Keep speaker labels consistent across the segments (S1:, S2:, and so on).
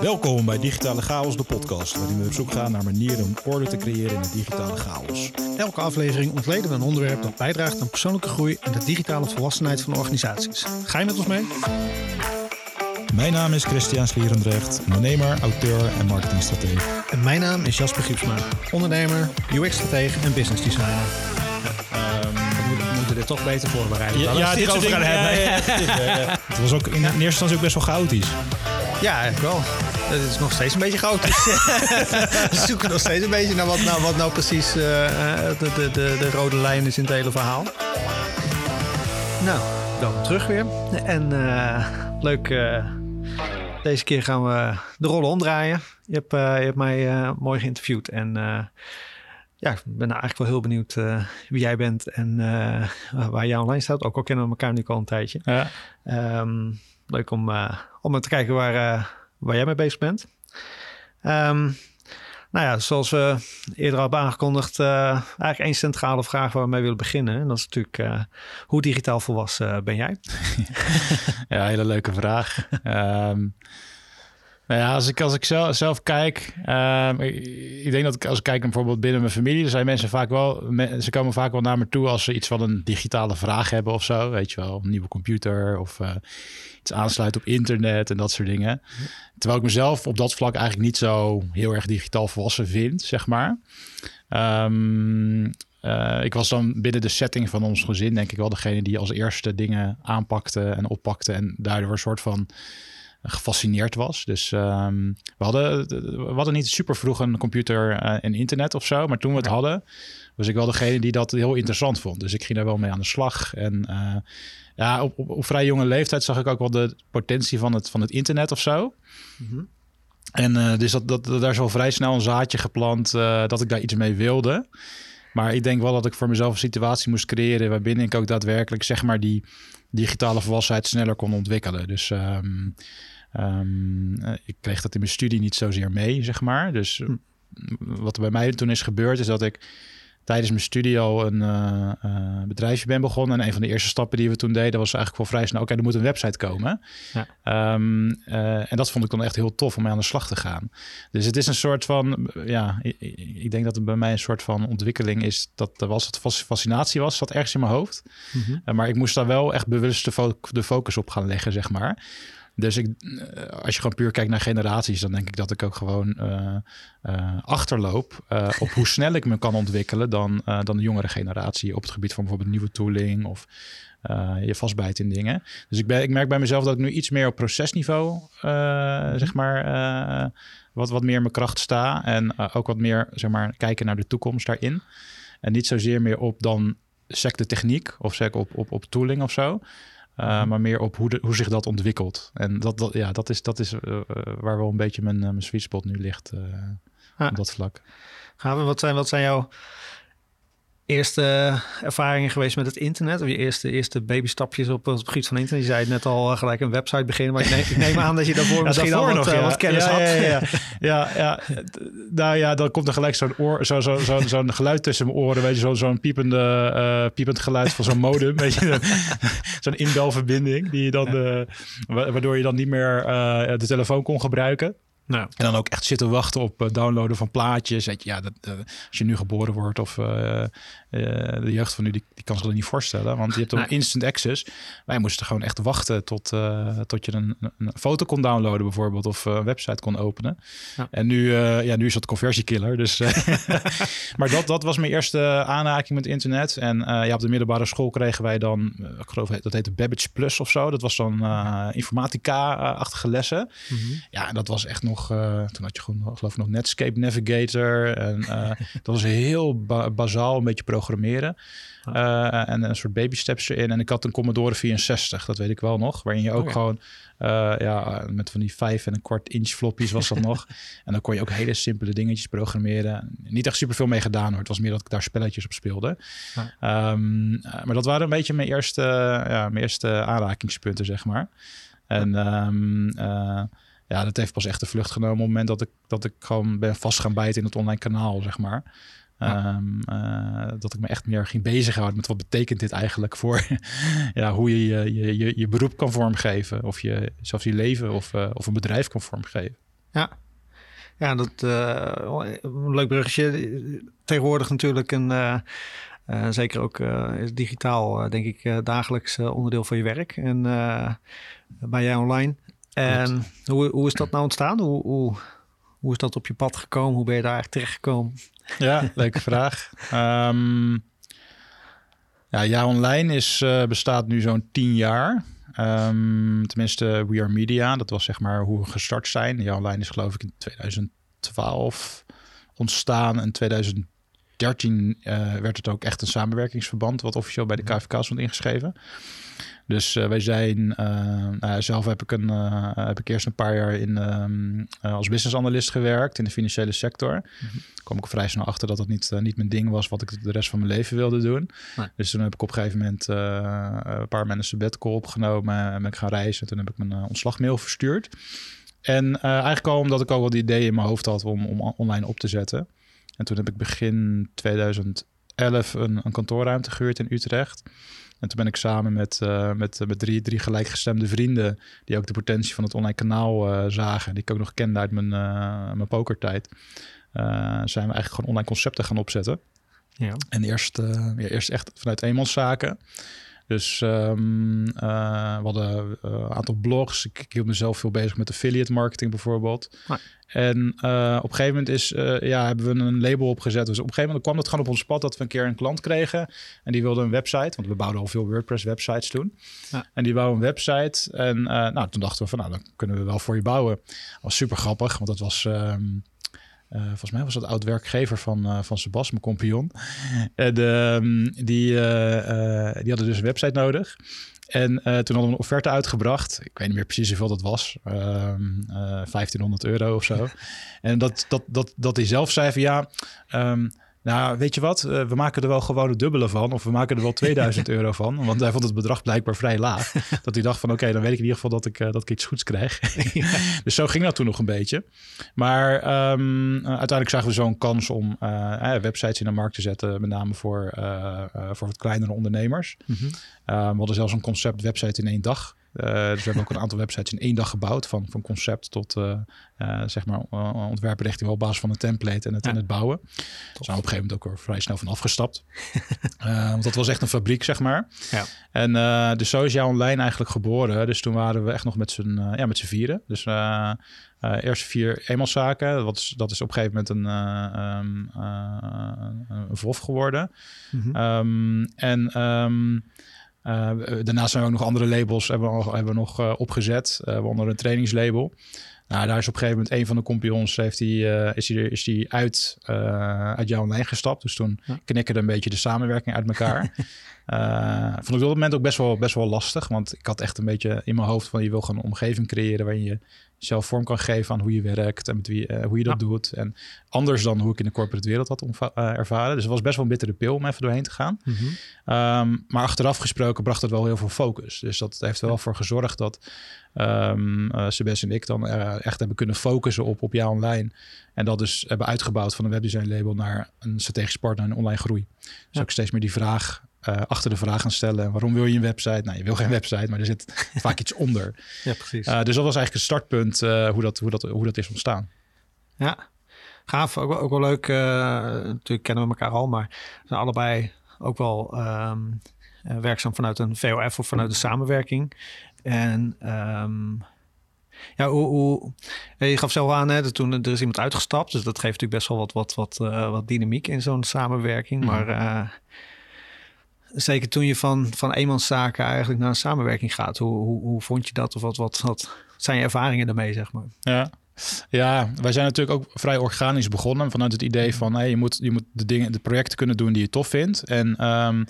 S1: Welkom bij Digitale Chaos, de podcast, waarin we op zoek gaan naar manieren om orde te creëren in de digitale chaos.
S2: Elke aflevering ontleden we een onderwerp dat bijdraagt aan persoonlijke groei en de digitale volwassenheid van organisaties. Ga je met ons mee?
S1: Mijn naam is Christian Slierendrecht, ondernemer, auteur en marketingstratege.
S2: En mijn naam is Jasper Giepsma, ondernemer, UX-stratege en business designer. we moeten dit toch beter voorbereiden.
S1: Ja,
S2: dan
S1: ja, dit soort
S2: over
S1: dingen. Ja, Het was ook in eerste instantie ook best wel chaotisch.
S2: Ja, eigenlijk wel. Het is nog steeds een beetje chaotisch. We zoeken nog steeds een beetje naar wat nou, wat nou precies eh, eh, de, de, de, de rode lijn is in het hele verhaal. Nou, welkom terug weer. En eh, leuk, deze keer gaan we de rollen omdraaien. Je hebt, je hebt mij mooi geïnterviewd en... ja, ik ben eigenlijk wel heel benieuwd eh, wie jij bent en eh, waar jij online staat. Ook al kennen we elkaar nu al een tijdje.
S1: Ja.
S2: Ehm, leuk om, eh, om te kijken waar, waar jij mee bezig bent. Ehm, nou ja, zoals we eerder al hebben aangekondigd, eigenlijk één centrale vraag waar we mee willen beginnen. En dat is natuurlijk, hoe digitaal volwassen ben jij?
S3: Ja, hele leuke vraag. Ehm, nou ja, als ik, als ik zelf, kijk, ehm, ik, denk dat ik als ik kijk bijvoorbeeld binnen mijn familie, zijn mensen vaak wel, ze komen vaak wel naar me toe als ze iets van een digitale vraag hebben of zo, weet je wel, een nieuwe computer of eh, iets aansluiten op internet en dat soort dingen. Terwijl ik mezelf op dat vlak eigenlijk niet zo heel erg digitaal volwassen vind, zeg maar. Ehm, eh, ik was dan binnen de setting van ons gezin, denk ik wel degene die als eerste dingen aanpakte en oppakte en daardoor een soort van gefascineerd was. Dus ehm, we, hadden, we hadden niet super vroeg een computer eh, en internet of zo, maar toen we het hadden, was ik wel degene die dat heel interessant vond. Dus ik ging daar wel mee aan de slag. En eh, ja, op, op, op vrij jonge leeftijd zag ik ook wel de potentie van het, van het internet of zo. En eh, dus dat, dat, daar is wel vrij snel een zaadje geplant dat ik daar iets mee wilde. Maar ik denk wel dat ik voor mezelf een situatie moest creëren waarbinnen ik ook daadwerkelijk zeg maar die digitale volwassenheid sneller kon ontwikkelen. Dus ehm, ehm, eh, ik kreeg dat in mijn studie niet zozeer mee, zeg maar. Dus eh, wat er bij mij toen is gebeurd is dat ik tijdens mijn studie al een eh, eh, bedrijfje ben begonnen. En een van de eerste stappen die we toen deden was eigenlijk wel vrij snel... oké, er moet een website komen.
S2: Ja.
S3: Ehm, eh, en dat vond ik dan echt heel tof om mee aan de slag te gaan. Dus het is een soort van... ja, ik, ik denk dat het bij mij een soort van ontwikkeling is... dat er was het fas- fascinatie was, zat ergens in mijn hoofd. Eh, maar ik moest daar wel echt bewust de, fo- de focus op gaan leggen, zeg maar. Dus ik, eh, als je gewoon puur kijkt naar generaties, dan denk ik dat ik ook gewoon eh, eh, achterloop op hoe snel ik me kan ontwikkelen dan, dan de jongere generatie op het gebied van bijvoorbeeld nieuwe tooling of je vastbijt in dingen. Dus ik, ben, ik merk bij mezelf dat ik nu iets meer op procesniveau, eh, zeg maar, wat, wat meer in mijn kracht sta en ook wat meer, zeg maar, kijken naar de toekomst daarin. En niet zozeer meer op dan sec de techniek of sec op, op, op tooling of zo. Uh, maar meer op hoe, de, hoe zich dat ontwikkelt. En dat, dat, ja, dat is, dat is uh, waar wel een beetje mijn, uh, mijn sweet spot nu ligt ah. op dat vlak.
S2: Gaan we, wat, zijn, wat zijn jouw eerste ervaringen geweest met het internet? Of je eerste, eerste babystapjes op het gebied van internet? Je zei het net al gelijk een website beginnen. Maar ik neem, ik neem aan dat je daarvoor ja, misschien daarvoor al wat, nog, ja. wat kennis
S3: ja,
S2: had.
S3: Ja, ja, nou ja, dan komt er gelijk zo'n oor, zo, zo, zo, zo'n geluid tussen mijn oren. Weet je, zo'n zo piepende, uh, piepend geluid van zo'n modem. weet je, zo'n inbelverbinding die je dan, uh, waardoor je dan niet meer uh, de telefoon kon gebruiken. En dan ook echt zitten wachten op uh, downloaden van plaatjes. Ja, dat, uh, als je nu geboren wordt of uh, de jeugd van nu, die, die kan zich dat niet voorstellen. Want je hebt dan instant access. Wij moesten gewoon echt wachten tot, tot je een, een, foto kon downloaden bijvoorbeeld. Of een website kon openen. Ja. En nu, ja, nu is dat conversiekiller. Dus, maar dat, dat was mijn eerste aanraking met internet. En ja, op de middelbare school kregen wij dan, ik geloof dat heette Babbage Plus of zo. Dat was dan informatica-achtige lessen. Mm -hmm. Ja, en dat was echt nog toen had je gewoon, geloof ik, nog Netscape Navigator. En dat was heel ba bazaal, een beetje programmeren. Uh, en een soort baby steps erin. En ik had een Commodore 64, dat weet ik wel nog. Waarin je ook oh, gewoon, ja, met van die vijf en een kwart inch floppies was dat nog. En dan kon je ook hele simpele dingetjes programmeren. Niet echt super veel mee gedaan hoor. Het was meer dat ik daar spelletjes op speelde. Ja. Um, maar dat waren een beetje mijn eerste, ja, mijn eerste aanrakingspunten, zeg maar. En um, ja, dat heeft pas echt de vlucht genomen op het moment dat ik, dat ik gewoon ben vast gaan bijten in het online kanaal, zeg maar. Ehm, eh, dat ik me echt meer ging bezighouden met wat betekent dit eigenlijk voor ja, hoe je je, je je beroep kan vormgeven. Of je zelfs je leven of, uh, of een bedrijf kan vormgeven.
S2: Ja, ja dat uh, een leuk bruggetje. Tegenwoordig natuurlijk een... Uh, zeker ook is digitaal, denk ik, dagelijks onderdeel van je werk. En bij jij online. En hoe, hoe is dat nou ontstaan? Hoe, hoe, hoe is dat op je pad gekomen? Hoe ben je daar eigenlijk terechtgekomen?
S3: Ja, leuke vraag. Um, ja, Ja Online is, uh, bestaat nu zo'n tien jaar. Um, tenminste, We Are Media. Dat was zeg maar hoe we gestart zijn. Ja Online is geloof ik in 2012 ontstaan. In 2013 uh, werd het ook echt een samenwerkingsverband... wat officieel bij de KVK stond ingeschreven. Dus uh, wij zijn, uh, zelf heb ik, een, heb ik eerst een paar jaar in, ehm, als business analyst gewerkt in de financiële sector. Mm -hmm. kwam ik vrij snel achter dat dat niet, niet mijn ding was wat ik de rest van mijn leven wilde doen. Nee. Dus toen heb ik op een gegeven moment een paar mensen sabbatical opgenomen en ben ik gaan reizen. En toen heb ik mijn ontslagmail verstuurd. En eigenlijk al omdat ik al wat ideeën in mijn hoofd had om, om online op te zetten. En toen heb ik begin 2011 een, een kantoorruimte gehuurd in Utrecht. En toen ben ik samen met, uh, met, met drie, drie gelijkgestemde vrienden... die ook de potentie van het online kanaal uh, zagen... die ik ook nog kende uit mijn, uh, mijn pokertijd... zijn we eigenlijk gewoon online concepten gaan opzetten. Ja. En eerst, ja, eerst echt vanuit eenmanszaken... Dus um, uh, we hadden een aantal blogs. Ik, ik hield mezelf veel bezig met affiliate marketing bijvoorbeeld. En uh, op een gegeven moment is, uh, ja, hebben we een label opgezet. Dus op een gegeven moment kwam het gewoon op ons pad dat we een keer een klant kregen. En die wilde een website, want we bouwden al veel WordPress websites toen. Ja. En die wou een website. En nou, toen dachten we van, nou, dan kunnen we wel voor je bouwen. Dat was super grappig, want dat was... Um, uh, volgens mij was dat oud-werkgever van, uh, van Sebas, mijn compagnon. En uh, die, die hadden dus een website nodig. En toen hadden we een offerte uitgebracht. Ik weet niet meer precies hoeveel dat was. Um, uh, 1500 euro of zo. en dat, dat, dat, dat hij zelf zei van ja... Um, nou, weet je wat? Uh, we maken er wel gewoon het dubbele van. Of we maken er wel 2000 euro van. Want hij vond het bedrag blijkbaar vrij laag. dat hij dacht van oké, okay, dan weet ik in ieder geval dat ik, uh, dat ik iets goeds krijg. dus zo ging dat toen nog een beetje. Maar um, uh, uiteindelijk zagen we zo'n kans om websites in de markt te zetten. Met name voor, voor wat kleinere ondernemers. Mm -hmm. we hadden zelfs een concept website in één dag. Uh, dus we hebben ook een aantal websites in één dag gebouwd. Van, van concept tot uh, uh, zeg maar ontwerpen richting op basis van een template en het, ja. en het bouwen. Daar zijn we op een gegeven moment ook vrij snel van afgestapt. want dat was echt een fabriek, zeg maar. Ja. En dus zo is jou online eigenlijk geboren. Dus toen waren we echt nog met z'n ja, met z'n vieren. Dus eerst vier eenmanszaken. Dat is, dat is op een gegeven moment een, um, een VOF geworden. Mm -hmm. um, en... Um, uh, daarnaast zijn we ook nog andere labels hebben we, hebben we nog uh, opgezet, uh, onder een trainingslabel. Nou, daar is op een gegeven moment een van de compagnons heeft die, is, die, is die uit, uit jouw lijn gestapt. Dus toen ja. knikkerde een beetje de samenwerking uit elkaar. vond ik op dat moment ook best wel, best wel lastig. Want ik had echt een beetje in mijn hoofd van je wil gewoon een omgeving creëren waarin je zelf vorm kan geven aan hoe je werkt en met wie, uh, hoe je dat ja. doet. En anders dan hoe ik in de corporate wereld had uh, ervaren. Dus het was best wel een bittere pil om even doorheen te gaan. Mm -hmm. um, maar achteraf gesproken bracht het wel heel veel focus. Dus dat heeft er wel voor gezorgd dat um, uh, Sebes en ik dan echt hebben kunnen focussen op, op jou online. En dat dus hebben uitgebouwd van een webdesign label naar een strategisch partner en online groei. Dus ja. ook steeds meer die vraag uh, achter de vraag gaan stellen. Waarom wil je een website? Nou, je wil geen website, maar er zit vaak iets onder.
S2: Ja, precies.
S3: Uh, dus dat was eigenlijk een startpunt uh, hoe, dat, hoe, dat, hoe dat is ontstaan.
S2: Ja, gaaf. Ook, ook wel leuk. natuurlijk kennen we elkaar al, maar we zijn allebei ook wel um, werkzaam vanuit een VOF of vanuit de samenwerking. En um, ja, hoe, hoe, je gaf zelf aan, hè, dat toen er is iemand uitgestapt. Dus dat geeft natuurlijk best wel wat, wat, wat, wat dynamiek in zo'n samenwerking. Mm. Maar zeker toen je van, van eenmanszaken eigenlijk naar een samenwerking gaat. Hoe, hoe, hoe vond je dat? Of wat, wat, wat zijn je ervaringen daarmee, zeg maar?
S3: Ja. Ja, wij zijn natuurlijk ook vrij organisch begonnen vanuit het idee van hey, je, moet, je moet de dingen, de projecten kunnen doen die je tof vindt. En um,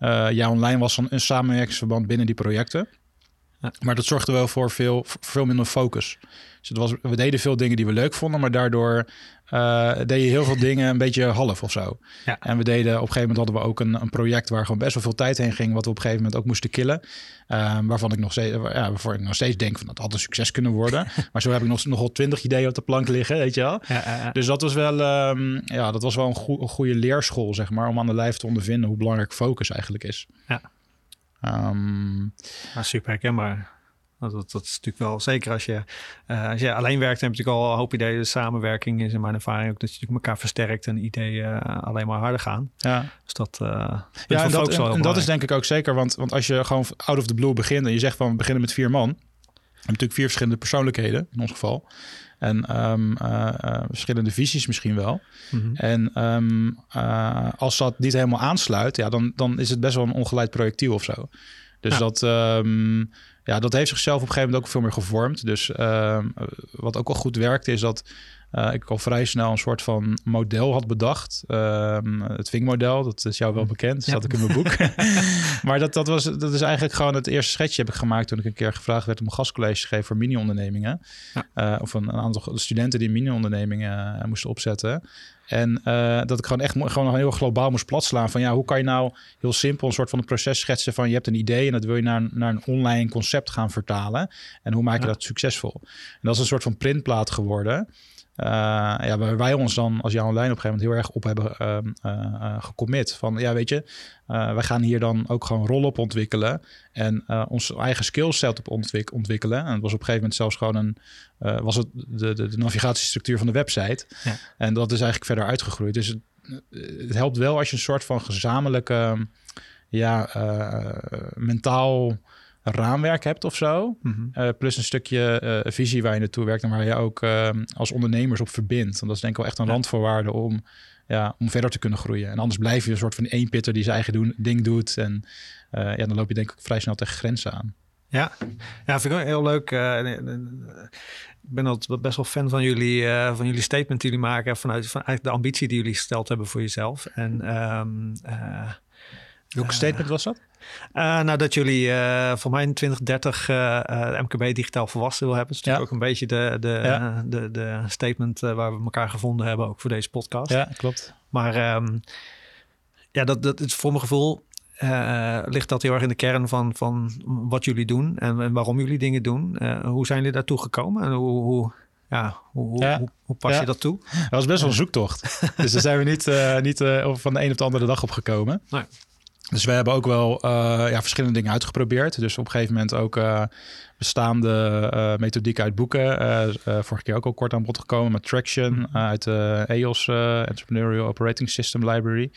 S3: uh, ja, online was dan een samenwerkingsverband binnen die projecten. Ja. Maar dat zorgde wel voor veel, voor veel minder focus. Dus het was, we deden veel dingen die we leuk vonden, maar daardoor uh, deed je heel veel dingen een beetje half of zo.
S2: Ja.
S3: En we deden op een gegeven moment hadden we ook een, een project waar gewoon best wel veel tijd heen ging, wat we op een gegeven moment ook moesten killen. Um, waarvan ik nog steeds, ja, waarvoor ik nog steeds denk van dat had een succes kunnen worden. maar zo heb ik nog nogal twintig ideeën op de plank liggen, weet je wel.
S2: Ja,
S3: dus dat was wel, um, ja, dat was wel een, goe een goede leerschool, zeg maar, om aan de lijf te ondervinden hoe belangrijk focus eigenlijk is.
S2: Ja.
S3: Um,
S2: ja, super herkenbaar. Dat, dat, dat, is natuurlijk wel zeker als je, uh, als je alleen werkt, heb je natuurlijk al een hoop ideeën. De samenwerking is in mijn ervaring ook dat je elkaar versterkt en ideeën uh, alleen maar harder gaan.
S3: Ja.
S2: Dus dat. Uh,
S3: ja, en dat, en, en dat is denk ik ook zeker, want, want als je gewoon out of the blue begint en je zegt van we beginnen met vier man, natuurlijk vier verschillende persoonlijkheden in ons geval. En um, uh, uh, verschillende visies misschien wel.
S2: Mm -hmm.
S3: En um, uh, als dat niet helemaal aansluit, ja, dan, dan is het best wel een ongeleid projectiel of zo. Dus
S2: Ja.
S3: dat, um, ja, dat heeft zichzelf op een gegeven moment ook veel meer gevormd. Dus um, wat ook al goed werkte, is dat uh, ik al vrij snel een soort van model had bedacht. Um, het Vink-model, dat is jou wel bekend. Dat
S2: Ja.
S3: zat ik in mijn boek. maar dat, dat, was, dat is eigenlijk gewoon het eerste schetsje heb ik gemaakt... toen ik een keer gevraagd werd om een gastcollege te geven voor mini-ondernemingen.
S2: Ja.
S3: Uh, of een, een, aantal studenten die mini-ondernemingen uh, moesten opzetten. En uh, dat ik gewoon echt gewoon heel globaal moest platslaan van ja, hoe kan je nou heel simpel een soort van een proces schetsen van je hebt een idee en dat wil je naar, naar een online concept gaan vertalen. En hoe maak je
S2: Ja.
S3: dat succesvol? En dat is een soort van printplaat geworden. Uh, ja, waar wij ons dan als Jan Lijn op een gegeven moment heel erg op hebben uh, uh, gecommit. Van ja, weet je, wij gaan hier dan ook gewoon rol op ontwikkelen. En ons eigen skillset op ontwik ontwikkelen. En het was op een gegeven moment zelfs gewoon een, was het de, de, de navigatiestructuur van de website.
S2: Ja.
S3: En dat is eigenlijk verder uitgegroeid. Dus het, het helpt wel als je een soort van gezamenlijke, ja, uh, mentaal raamwerk hebt of zo.
S2: Mm -hmm.
S3: uh, plus een stukje uh, visie waar je naartoe werkt en waar je ook uh, als ondernemers op verbindt. Want dat is denk ik wel echt een
S2: Ja.
S3: randvoorwaarde om, ja, om verder te kunnen groeien. En anders blijf je een soort van eenpitter die zijn eigen doen, ding doet. En uh, ja, dan loop je denk ik vrij snel tegen grenzen aan.
S2: Ja, ja vind ik ook heel leuk. Ik ben altijd best wel fan van jullie, van jullie statement die jullie maken vanuit, vanuit de ambitie die jullie gesteld hebben voor jezelf. En um, uh,
S3: Welke statement was dat?
S2: Uh, nou, dat jullie uh, voor mij in 2030 uh, MKB digitaal volwassen wil hebben. Dat is natuurlijk
S3: Ja.
S2: ook een beetje de, de,
S3: Ja.
S2: de, de statement waar we elkaar gevonden hebben, ook voor deze podcast.
S3: Ja, klopt.
S2: Maar um, ja, dat, dat is voor mijn gevoel ligt dat heel erg in de kern van, van wat jullie doen en, en waarom jullie dingen doen. Hoe zijn jullie daartoe gekomen en hoe, hoe, ja, hoe,
S3: Ja.
S2: hoe, hoe pas
S3: Ja.
S2: je dat toe?
S3: Dat was best wel een zoektocht. dus daar zijn we niet, uh, niet uh, van de een op de andere dag op gekomen.
S2: Nee.
S3: Dus we hebben ook wel uh, ja, verschillende dingen uitgeprobeerd. Dus op een gegeven moment ook uh, bestaande uh, methodieken uit boeken. vorige keer ook al kort aan bod gekomen met Traction uit de EOS Entrepreneurial Operating System Library.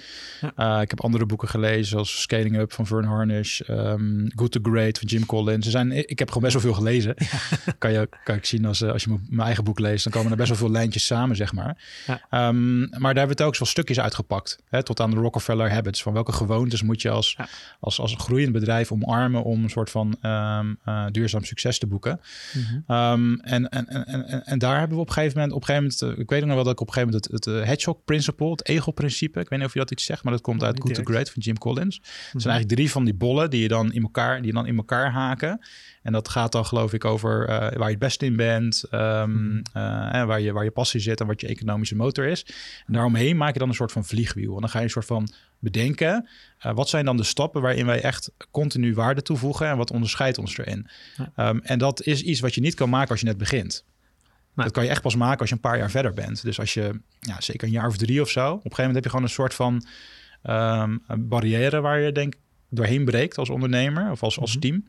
S2: Ja.
S3: ik heb andere boeken gelezen zoals Scaling Up van Vern Harnish, um, Good to Great van Jim Collins. Er zijn, ik heb gewoon best wel veel gelezen. kan, je, kan ik zien als, als je mijn eigen boek leest, dan komen er best wel veel lijntjes samen, zeg maar.
S2: Ja.
S3: Um, maar daar hebben we ook wel stukjes uitgepakt. Hè, tot aan de Rockefeller Habits. Van welke gewoontes moet je als, als, als groeiend bedrijf omarmen om een soort van um, duurzaam succes te boeken.
S2: Mm -hmm.
S3: um, en, en, en, en, en daar hebben we op een gegeven moment, op een gegeven moment, uh, ik weet nog wel dat ik op een gegeven moment het, het uh, hedgehog principle, het egel-principe, ik weet niet of je dat iets zegt, maar dat komt uit Good to. Great van Jim Collins. Het
S2: Mhm.
S3: zijn eigenlijk drie van die bollen die je dan in elkaar, die je dan in elkaar haken. En dat gaat dan geloof ik over uh, waar je het best in bent, um, uh, en waar, je, waar je passie zit en wat je economische motor is. En daaromheen maak je dan een soort van vliegwiel. En dan ga je een soort van bedenken, uh, wat zijn dan de stappen waarin wij echt continu waarde toevoegen en wat onderscheidt ons erin.
S2: Ja.
S3: Um, en dat is iets wat je niet kan maken als je net begint.
S2: Nee.
S3: Dat kan je echt pas maken als je een paar jaar verder bent. Dus als je, ja, zeker een jaar of drie of zo, op een gegeven moment heb je gewoon een soort van um, barrière waar je denk doorheen breekt als ondernemer of als, als
S2: Mhm.
S3: team.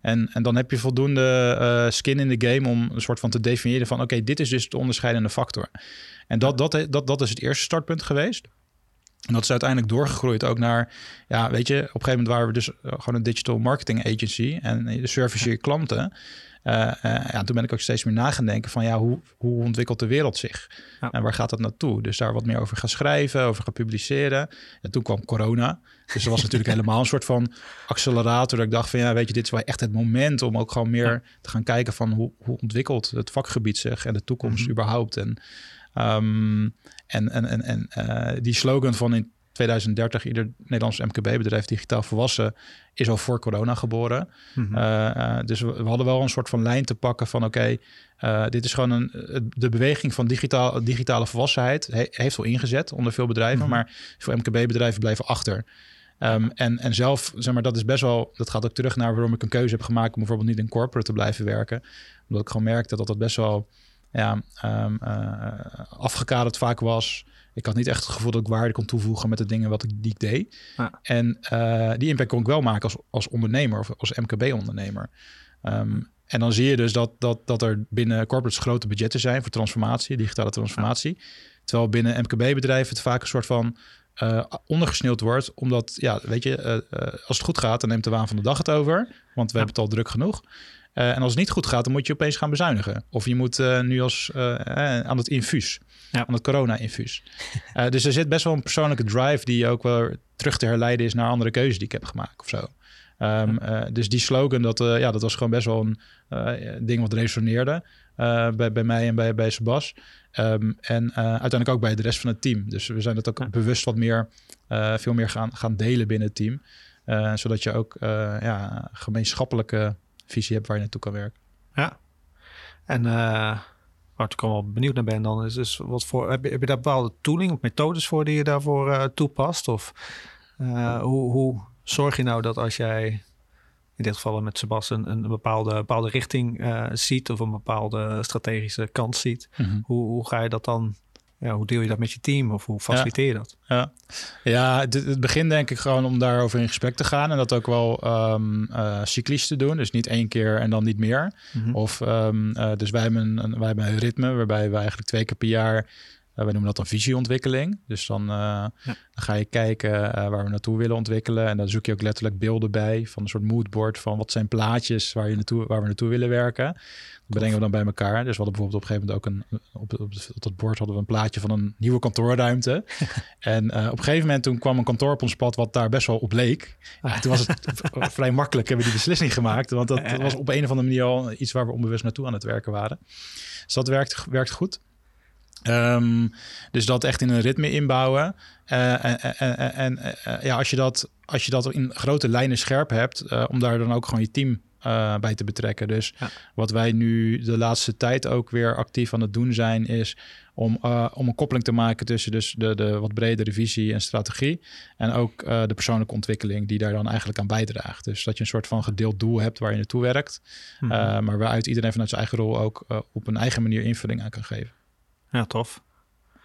S3: En, en dan heb je voldoende uh, skin in de game om een soort van te definiëren van oké, okay, dit is dus de onderscheidende factor. En dat, dat, dat, dat is het eerste startpunt geweest. En dat is uiteindelijk doorgegroeid ook naar, ja, weet je, op een gegeven moment waren we dus uh, gewoon een digital marketing agency en de service je klanten. Uh, uh, ja, toen ben ik ook steeds meer na gaan denken van ja, hoe, hoe ontwikkelt de wereld zich?
S2: Ja.
S3: En waar gaat dat naartoe? Dus daar wat meer over gaan schrijven, over gaan publiceren. En toen kwam corona. Dus er was natuurlijk helemaal een soort van accelerator. Dat ik dacht van ja, weet je, dit is wel echt het moment om ook gewoon meer
S2: Ja.
S3: te gaan kijken van hoe, hoe ontwikkelt het vakgebied zich en de toekomst
S2: Mhm.
S3: überhaupt. En, um, en, en, en, en uh, die slogan van in 2030 ieder Nederlands MKB-bedrijf digitaal volwassen is al voor corona geboren.
S2: Mhm.
S3: Uh, dus we, we, hadden wel een soort van lijn te pakken van oké, okay, uh, dit is gewoon een, de beweging van digitaal, digitale volwassenheid he, heeft wel ingezet onder veel bedrijven, mm -hmm. maar veel MKB-bedrijven blijven achter. Um, en, en zelf, zeg maar, dat is best wel, dat gaat ook terug naar waarom ik een keuze heb gemaakt om bijvoorbeeld niet in corporate te blijven werken. Omdat ik gewoon merkte dat dat best wel ja, um, afgekaderd vaak was. Ik had niet echt het gevoel dat ik waarde kon toevoegen met de dingen wat ik, die ik deed. En uh, die impact kon ik wel maken als, als ondernemer of als MKB-ondernemer. Um, en dan zie je dus dat, dat, dat er binnen corporates grote budgetten zijn voor transformatie, digitale transformatie. Terwijl binnen MKB-bedrijven het vaak een soort van uh, ondergesneeuwd wordt. Omdat, ja, weet je, uh, als het goed gaat, dan neemt de waan van de dag het over. Want we hebben het al druk genoeg. En als het niet goed gaat, dan moet je opeens gaan bezuinigen. Of je moet nu als aan het infuus, ja. aan het corona-infuus. dus er zit best wel een persoonlijke drive die ook wel terug te herleiden is naar andere keuzes die ik heb gemaakt of zo. Um, ja. dus die slogan, dat, ja, dat was gewoon best wel een ding wat resoneerde bij, bij mij en bij, bij Sebas. Um, en uiteindelijk ook bij de rest van het team. Dus we zijn dat ook ja. bewust wat meer, veel meer gaan, gaan delen binnen het team. Zodat je ook ja, gemeenschappelijke visie hebt waar je naartoe kan werken.
S2: Ja, en waar ik wel benieuwd naar ben dan is dus wat voor, heb je, heb je daar bepaalde tooling of methodes voor die je daarvoor toepast? Of hoe, hoe zorg je nou dat als jij in dit geval met Sebastian een, een bepaalde, bepaalde richting uh, ziet of een bepaalde strategische kant ziet. Mm -hmm. hoe, hoe ga je dat dan, ja, hoe deel je dat met je team of hoe faciliteer je
S3: ja.
S2: dat?
S3: Ja, ja het, het begin denk ik gewoon om daarover in gesprek te gaan en dat ook wel um, uh, cyclisch te doen. Dus niet één keer en dan niet meer. Mm -hmm. Of, um, uh, dus wij hebben, een, wij hebben een ritme waarbij we eigenlijk twee keer per jaar uh, we noemen dat dan visieontwikkeling. Dus dan, ja. dan ga je kijken uh, waar we naartoe willen ontwikkelen. En dan zoek je ook letterlijk beelden bij van een soort moodboard van wat zijn plaatjes waar, je naartoe, waar we naartoe willen werken. Dat brengen we dan bij elkaar. Dus we hadden bijvoorbeeld op een gegeven moment ook een, op, op, op dat bord hadden we een plaatje van een nieuwe kantoorruimte. en op een gegeven moment toen kwam een kantoor op ons pad wat daar best wel op leek. Ja, toen was het vrij makkelijk hebben we die beslissing gemaakt. Want dat was op een of andere manier al iets waar we onbewust naartoe aan het werken waren. Dus dat werkt, werkt goed. Um, dus dat echt in een ritme inbouwen. Uh, en, en, en uh, ja, als je, dat, als je dat in grote lijnen scherp hebt, uh, om daar dan ook gewoon je team bij te betrekken. Dus ja. wat wij nu de laatste tijd ook weer actief aan het doen zijn, is om, om een koppeling te maken tussen dus de, de wat bredere visie en strategie. En ook de persoonlijke ontwikkeling die daar dan eigenlijk aan bijdraagt. Dus dat je een soort van gedeeld doel hebt waar je naartoe werkt. Mm -hmm. maar waaruit iedereen vanuit zijn eigen rol ook op een eigen manier invulling aan kan geven.
S2: Ja, tof.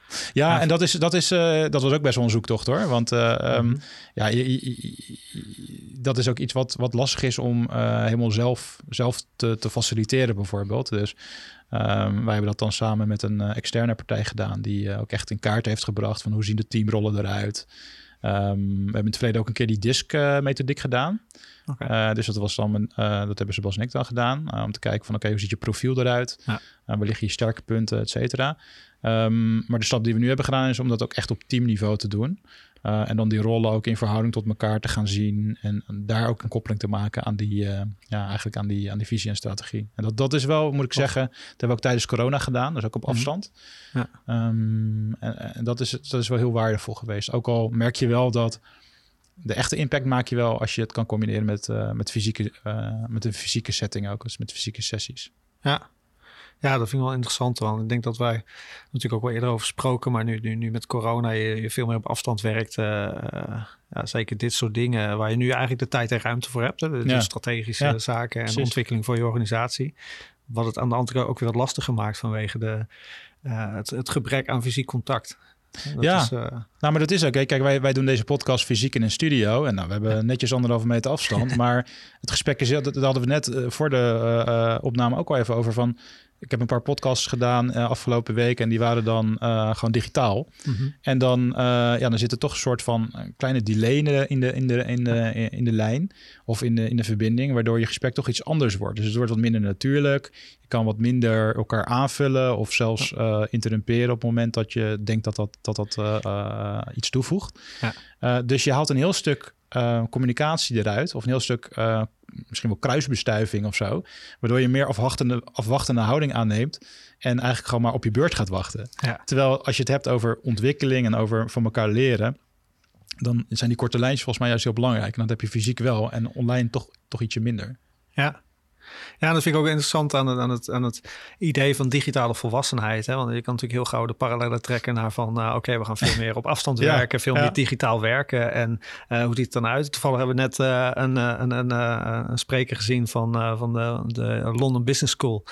S3: Ja, ja, en dat, is, dat, is, uh, dat was ook best wel een zoektocht hoor. Want uh, mm -hmm. um, ja, je, je, dat is ook iets wat, wat lastig is om uh, helemaal zelf, zelf te, te faciliteren bijvoorbeeld. Dus um, wij hebben dat dan samen met een externe partij gedaan... die ook echt in kaart heeft gebracht van hoe zien de teamrollen eruit... Um, we hebben in het verleden ook een keer die DISC-methodiek gedaan. Okay. Uh, dus dat was dan, een, uh, dat hebben Sebas en ik dan gedaan. Uh, om te kijken van oké, okay, hoe ziet je profiel eruit? Ja. waar liggen je sterke punten, et cetera. Um, maar de stap die we nu hebben gedaan is om dat ook echt op teamniveau te doen. En dan die rollen ook in verhouding tot elkaar te gaan zien. En, en daar ook een koppeling te maken aan die, ja, eigenlijk aan die, aan die visie en strategie. En dat, dat is wel, moet ik zeggen, dat hebben we ook tijdens corona gedaan. Dus ook op afstand. Mm -hmm. ja. um, en, en dat, is, dat is wel heel waardevol geweest. Ook al merk je wel dat de echte impact maak je wel als je het kan combineren met, uh, met, fysieke, met een fysieke setting ook, dus met fysieke sessies.
S2: Ja. Ja, dat vind ik wel interessant. Want ik denk dat wij natuurlijk ook wel eerder over gesproken, maar nu, nu, nu met corona je, je veel meer op afstand werkt. Uh, ja, zeker dit soort dingen waar je nu eigenlijk de tijd en ruimte voor hebt. Hè? Ja. strategische ja, zaken en precies. ontwikkeling voor je organisatie. Wat het aan de andere kant ook weer wat lastiger maakt vanwege de, het, het gebrek aan fysiek contact.
S3: Dat ja, is, uh... nou, maar dat is ook. Kijk, wij, wij doen deze podcast fysiek in een studio. En nou, we hebben netjes anderhalve meter afstand. maar het gesprek is, dat, dat hadden we net uh, voor de uh, opname ook al even over van... Ik heb een paar podcasts gedaan uh, afgelopen week en die waren dan uh, gewoon digitaal. Mm -hmm. En dan, uh, ja, dan zit er toch een soort van kleine delay in de, in de, in de, in de, in de lijn of in de, in de verbinding, waardoor je gesprek toch iets anders wordt. Dus het wordt wat minder natuurlijk. Je kan wat minder elkaar aanvullen of zelfs interrumperen op het moment dat je denkt dat dat, dat, dat iets toevoegt. Ja. dus je haalt een heel stuk uh, communicatie eruit. Of een heel stuk uh, misschien wel kruisbestuiving of zo. Waardoor je meer afwachtende, afwachtende houding aanneemt. En eigenlijk gewoon maar op je beurt gaat wachten. Ja. Terwijl als je het hebt over ontwikkeling en over van elkaar leren. dan zijn die korte lijntjes volgens mij juist heel belangrijk. En dat heb je fysiek wel en online toch, toch ietsje minder.
S2: Ja. Ja, dat vind ik ook interessant aan het, aan het, aan het idee van digitale volwassenheid. Hè? Want je kan natuurlijk heel gauw de parallellen trekken naar van... nou oké, we gaan veel meer op afstand
S3: Ja,
S2: werken, veel
S3: ja.
S2: meer digitaal werken. En eh, hoe ziet het dan uit? Toevallig hebben we net eh, een, eh, een, een, een spreker gezien van, van de, de London Business School...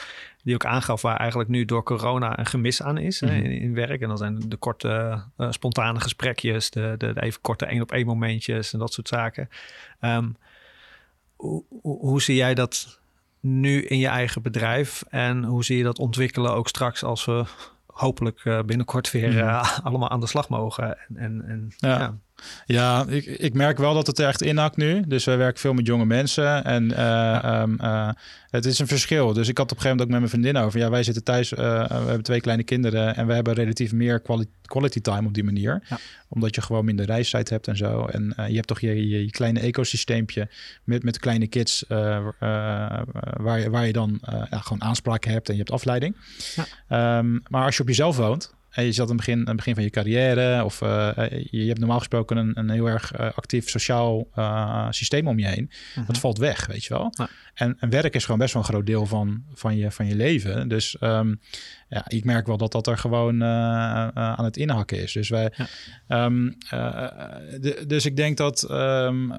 S2: die ook aangaf waar eigenlijk nu door corona een gemis aan is hè,
S3: Mhm.
S2: in, in werk. En dan zijn de korte, spontane gesprekjes, de, de, de even korte één-op-één momentjes en dat soort zaken. Ehm, hoe, hoe, hoe zie jij dat nu in je eigen bedrijf? En hoe zie je dat ontwikkelen ook straks als we hopelijk eh, binnenkort weer
S3: Mhm.
S2: eh, allemaal aan de slag mogen? En, en, en
S3: Ja.
S2: ja.
S3: Ja, ik, ik merk wel dat het er echt inhakt nu. Dus wij werken veel met jonge mensen. En eh, ehm, eh, het is een verschil. Dus ik had op een gegeven moment ook met mijn vriendin over. Ja, wij zitten thuis. eh, we hebben twee kleine kinderen. En we hebben relatief meer quali- quality time op die manier.
S2: Ja.
S3: Omdat je gewoon minder reistijd hebt en zo. En je hebt toch je, je, je kleine ecosysteempje met, met kleine kids. waar, je, waar je dan ja, gewoon aanspraken hebt en je hebt afleiding.
S2: Ja.
S3: Ehm, maar als je op jezelf woont. En je zat aan het begin, aan het begin van je carrière, of eh, eh, je hebt normaal gesproken een, een heel erg eh, actief sociaal eh, systeem om je heen. Dat valt weg, weet je wel.
S2: Ja.
S3: En, en werk is gewoon best wel een groot deel van, van, je, van je leven. Dus ehm, ja, ik merk wel dat dat er gewoon eh, eh, aan het inhakken is. Dus, wij,
S2: Ja.
S3: ehm, eh, de- dus ik denk dat ehm,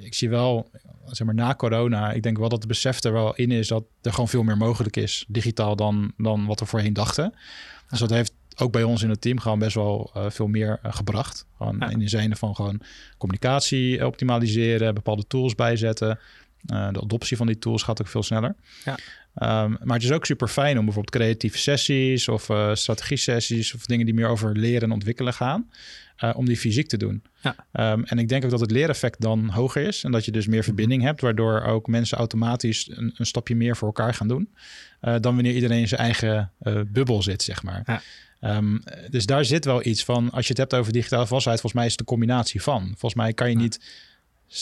S3: ik zie wel, zeg maar na corona, ik denk wel dat het besef er wel in is dat er gewoon veel meer mogelijk is digitaal dan, dan wat we voorheen dachten. Dus dat heeft ook bij ons in het team gewoon best wel eh, veel meer eh, gebracht. Gewoon
S2: Ja.
S3: in de zin van gewoon communicatie optimaliseren, bepaalde tools bijzetten. Eh, de adoptie van die tools gaat ook veel sneller.
S2: Ja.
S3: Ehm, maar het is ook super fijn om bijvoorbeeld creatieve sessies of eh strategie sessies of dingen die meer over leren en ontwikkelen gaan, eh, om die fysiek te doen.
S2: Ja.
S3: Ehm, en ik denk ook dat het leereffect dan hoger is en dat je dus meer verbinding hebt, waardoor ook mensen automatisch een, een stapje meer voor elkaar gaan doen, eh, dan wanneer iedereen in zijn eigen eh, bubbel zit, zeg maar.
S2: Ja.
S3: Ehm, dus daar zit wel iets van, als je het hebt over digitale volwassenheid, volgens mij is het de combinatie van. Volgens mij kan je niet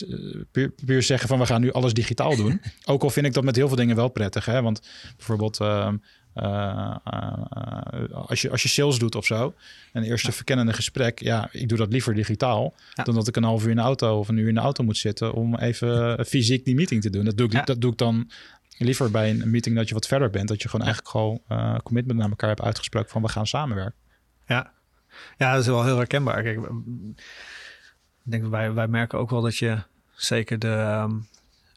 S3: eh, puur, puur zeggen van we gaan nu alles digitaal doen. Ook al vind ik dat met heel veel dingen wel prettig. Hè? Want bijvoorbeeld ehm, eh, eh, als, je, als je sales doet of zo, een eerste verkennende gesprek, ja, ik doe dat liever digitaal
S2: Ja.
S3: dan dat ik een half uur in de auto of een uur in de auto moet zitten om even fysiek die meeting te doen. Dat doe ik,
S2: Ja.
S3: dat doe ik dan liever bij een meeting dat je wat verder bent, dat je gewoon eigenlijk gewoon eh, commitment naar elkaar hebt uitgesproken van we gaan samenwerken.
S2: Ja. ja, dat is wel heel herkenbaar. Kijk, ik denk dat wij, wij merken ook wel dat je zeker de. ehm,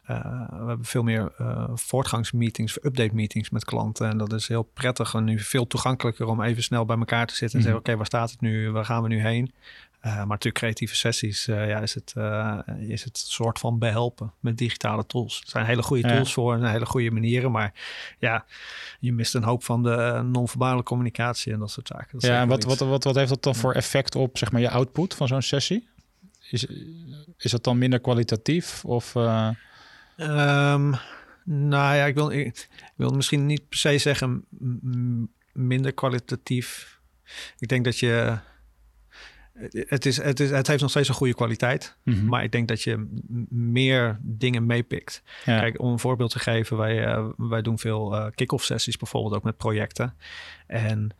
S2: eh, we hebben veel meer eh, voortgangsmeetings, update meetings met klanten. En dat is heel prettig en nu veel toegankelijker om even snel bij elkaar te zitten en
S3: Mhm.
S2: zeggen: Oké, waar staat het nu? Waar gaan we nu heen? Eh, maar natuurlijk creatieve sessies, eh, ja, is het, eh, is het soort van behelpen met digitale tools. Er zijn hele goede
S3: Ja.
S2: tools voor en hele goede manieren, maar ja, je mist een hoop van de non-verbale communicatie en dat soort zaken. Dat
S3: Ja, en wat, wat, wat, wat heeft dat dan voor effect op zeg maar, je output van zo'n sessie? Is, is dat dan minder kwalitatief? Of, eh,
S2: Ehm, nou ja, ik wil, ik, wil misschien niet per se zeggen minder kwalitatief. Ik denk dat je. Het, is, het, is, het heeft nog steeds een goede kwaliteit.
S3: mhm.
S2: Maar ik denk dat je meer dingen meepikt.
S3: ja.
S2: Kijk, om een voorbeeld te geven, wij, eh, wij doen veel eh kick-off sessies bijvoorbeeld ook met projecten. En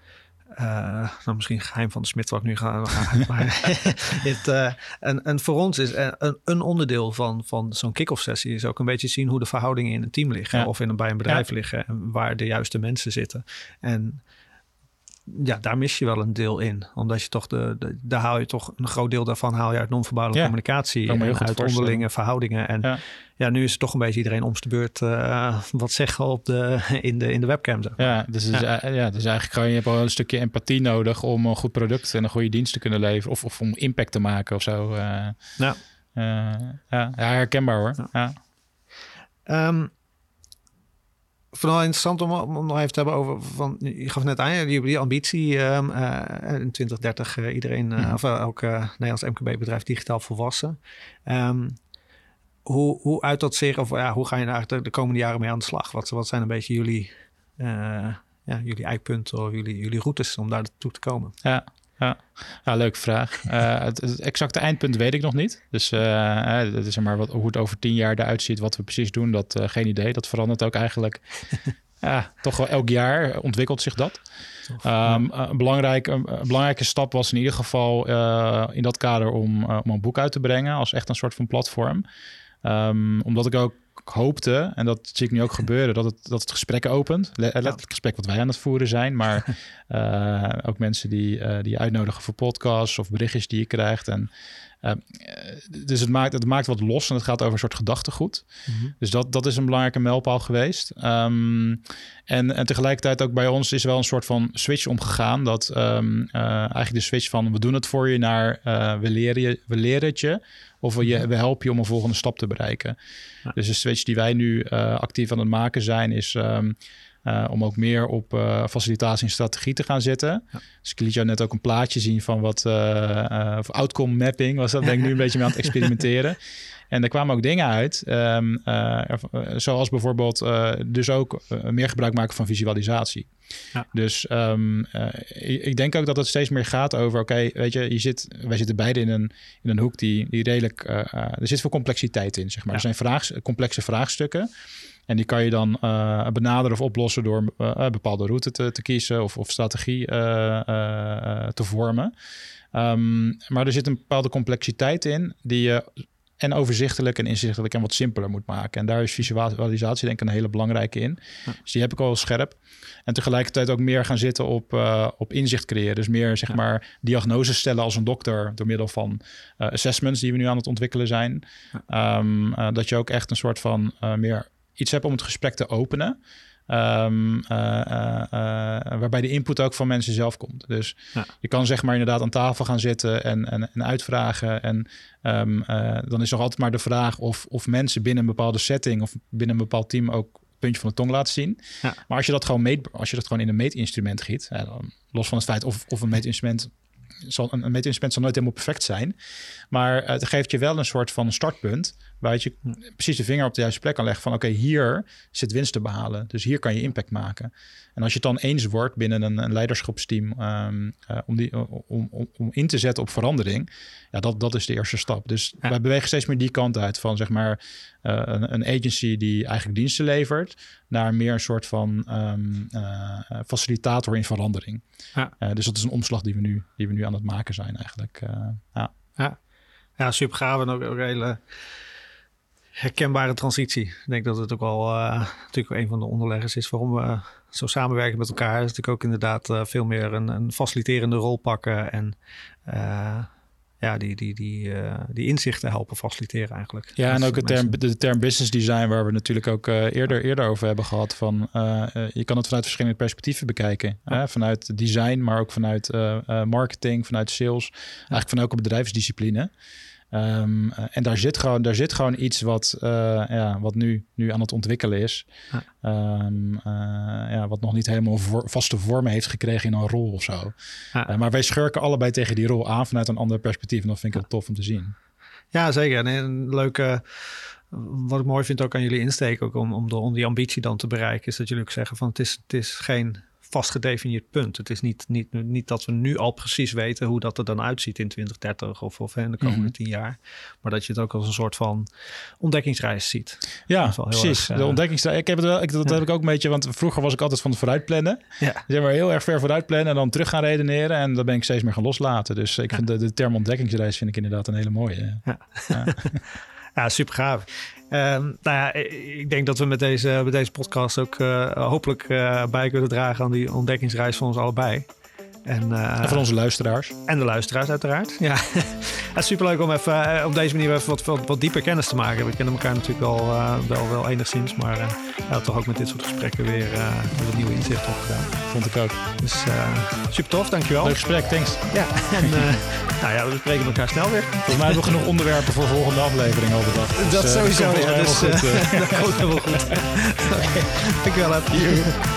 S2: eh, nou, misschien geheim van de smid wat ik nu ga. maar het, en, en voor ons is een, een onderdeel van, van zo'n kick-off sessie is ook een beetje zien hoe de verhoudingen in een team liggen
S3: Ja.
S2: of in een, bij een bedrijf liggen en waar de juiste mensen zitten. En ja, daar mis je wel een deel in. Omdat je toch de, de daar haal je toch een groot deel daarvan haal je uit non-verbale
S3: Ja,
S2: communicatie
S3: kan
S2: en uit onderlinge verhoudingen. En
S3: Ja.
S2: ja. nu is het toch een beetje iedereen om de beurt eh, wat zeggen op de, in, de, in de webcam. Zeg maar.
S3: Ja, dus, is, eh, ja, dus eigenlijk gewoon, je wel een stukje empathie nodig om een goed product en een goede dienst te kunnen leveren. Of, of om impact te maken of zo. eh.
S2: Ja.
S3: Ja, ja, herkenbaar hoor.
S2: Ja.
S3: Ja.
S2: Vooral interessant om, om nog even te hebben over, van, je gaf net aan, die, die ambitie ehm, eh, in 2030 eh, iedereen,
S3: Mhm.
S2: of elk Nederlands MKB-bedrijf digitaal volwassen. Ehm, hoe, hoe uit dat zich, of ja, hoe ga je daar de, de komende jaren mee aan de slag? Wat, wat zijn een beetje jullie, ja, jullie eikpunten of jullie, jullie routes om daar naartoe te komen?
S3: Ja, ja. ja leuke vraag. Eh, het, het exacte eindpunt weet ik nog niet. Dus dat is maar wat, hoe het over tien jaar eruit ziet, wat we precies doen, dat eh, geen idee. Dat verandert ook eigenlijk ja, toch wel elk jaar ontwikkelt zich dat. Um, een, belangrijke, een, belangrijke stap was in ieder geval uh, in dat kader om, uh, om een boek uit te brengen als echt een soort van platform. Um, omdat ik ook hoopte, en dat zie ik nu ook gebeuren, dat het, dat het gesprek opent. Letterlijk het gesprek wat wij aan het voeren zijn, maar uh, ook mensen die, uh, die je uitnodigen voor podcasts of berichtjes die je krijgt. En, uh, dus het maakt, het maakt wat los en het gaat over een soort gedachtegoed. Mm -hmm. Dus dat, dat is een belangrijke mijlpaal geweest. Um, en, en tegelijkertijd ook bij ons is wel een soort van switch omgegaan. Dat um, eigenlijk de switch van we doen het voor je naar we, leren je, we leren het je. Of we, we helpen je om een volgende stap te bereiken. Ja. Dus de switch die wij nu uh, actief aan het maken zijn, is um, uh, om ook meer op uh, facilitatie en strategie te gaan zetten. Ja. Dus ik liet jou net ook een plaatje zien van wat of outcome mapping was. Dat ben ik nu een beetje mee aan het experimenteren. En er kwamen ook dingen uit, um, zoals bijvoorbeeld dus ook meer gebruik maken van visualisatie. Ja. Dus um, uh, ik denk ook dat het steeds meer gaat over, oké, okay, weet je, je zit, wij zitten beide in een, in een hoek die, die redelijk, er zit veel complexiteit in, zeg maar. Ja. Er zijn vraag, complexe vraagstukken. En die kan je dan uh, benaderen of oplossen door uh, een bepaalde route te, te kiezen of, of strategie uh, te vormen. Um, maar er zit een bepaalde complexiteit in die je en overzichtelijk en inzichtelijk en wat simpeler moet maken. En daar is visualisatie denk ik een hele belangrijke in. Ja. Dus die heb ik al scherp. En tegelijkertijd ook meer gaan zitten op, uh, op inzicht creëren. Dus meer zeg ja. maar diagnoses stellen als een dokter door middel van uh, assessments die we nu aan het ontwikkelen zijn. Ja. Um, uh, dat je ook echt een soort van meer iets hebt om het gesprek te openen. Um, uh, uh, uh, waarbij de input ook van mensen zelf komt. Dus ja. je kan zeg maar inderdaad aan tafel gaan zitten en, en, en uitvragen. En um, dan is nog altijd maar de vraag of, of mensen binnen een bepaalde setting of binnen een bepaald team ook puntje van de tong laten zien. Ja. Maar als je dat gewoon meet, als je dat gewoon in een meetinstrument giet, los van het feit of, of een meetinstrument zal, een meetinstrument zal nooit helemaal perfect zijn. Maar het geeft je wel een soort van startpunt. Waar je precies de vinger op de juiste plek kan leggen. Van oké, okay, hier zit winst te behalen. Dus hier kan je impact maken. En als je het dan eens wordt binnen een, een leiderschapsteam. Um, uh, om, die, om, om, om, in te zetten op verandering. Ja, dat, dat is de eerste stap. Dus ja. wij bewegen steeds meer die kant uit. Van zeg maar uh, een, een, agency die eigenlijk diensten levert. Naar meer een soort van um, uh, facilitator in verandering. Ja. dus dat is een omslag die we nu, die we nu aan het maken zijn eigenlijk. ja.
S2: Ja. ja, super gaaf en ook een hele herkenbare transitie. Ik denk dat het ook wel uh, natuurlijk een van de onderleggers is waarom we zo samenwerken met elkaar. Is natuurlijk ook inderdaad uh, veel meer een, een, faciliterende rol pakken en uh, ja, die, die, die, die inzichten helpen faciliteren eigenlijk.
S3: Ja, en ook het term, de term business design, waar we natuurlijk ook eerder, eerder over hebben gehad. Van, je kan het vanuit verschillende perspectieven bekijken. Ja. vanuit design, maar ook vanuit marketing, vanuit sales. Eigenlijk van elke bedrijfsdiscipline. Um, en daar zit gewoon, daar zit gewoon iets wat, uh, ja, wat nu, nu aan het ontwikkelen is. Ja. Um, uh, ja, wat nog niet helemaal voor, vaste vormen heeft gekregen in een rol of zo. Uh, maar wij schurken allebei tegen die rol aan vanuit een ander perspectief. En dat vind ik heel tof om te zien.
S2: Ja, zeker. En een leuke. Wat ik mooi vind ook aan jullie insteek, ook om, om, de, om die ambitie dan te bereiken, is dat jullie ook zeggen van het is, het is geen vastgedefinieerd punt. Het is niet, niet, niet dat we nu al precies weten hoe dat er dan uitziet in 2030 of, of in de komende mm -hmm. tien jaar. Maar dat je het ook als een soort van ontdekkingsreis ziet.
S3: Ja, precies. Erg, uh, de ontdekkingsreis. Ik heb het wel, ik, dat ja. heb ik ook een beetje, want vroeger was ik altijd van het vooruitplannen. Ja. Zeg maar heel erg ver vooruitplannen en dan terug gaan redeneren. En dan ben ik steeds meer gaan loslaten. Dus ik ja. vind de, de term ontdekkingsreis vind ik inderdaad een hele mooie. Ja,
S2: ja. ja super gaaf. Um, nou ja, ik denk dat we met deze, met deze podcast ook uh, hopelijk uh, bij kunnen dragen aan die ontdekkingsreis van ons allebei.
S3: En, uh, en van onze luisteraars.
S2: En de luisteraars uiteraard. Ja, het is superleuk om even op deze manier even wat, wat, wat, dieper kennis te maken. We kennen elkaar natuurlijk al wel, wel enigszins, maar ja, toch ook met dit soort gesprekken weer, een nieuwe inzicht opgedaan.
S3: Vond ik ook.
S2: Dus super tof, dankjewel.
S3: Leuk gesprek, thanks.
S2: Ja, en nou ja, we spreken elkaar snel weer.
S3: Volgens mij hebben we genoeg onderwerpen voor volgende aflevering overdag.
S2: Dus, dat sowieso.
S3: Dat
S2: dus,
S3: goed.
S2: dat komt helemaal goed. Dankjewel.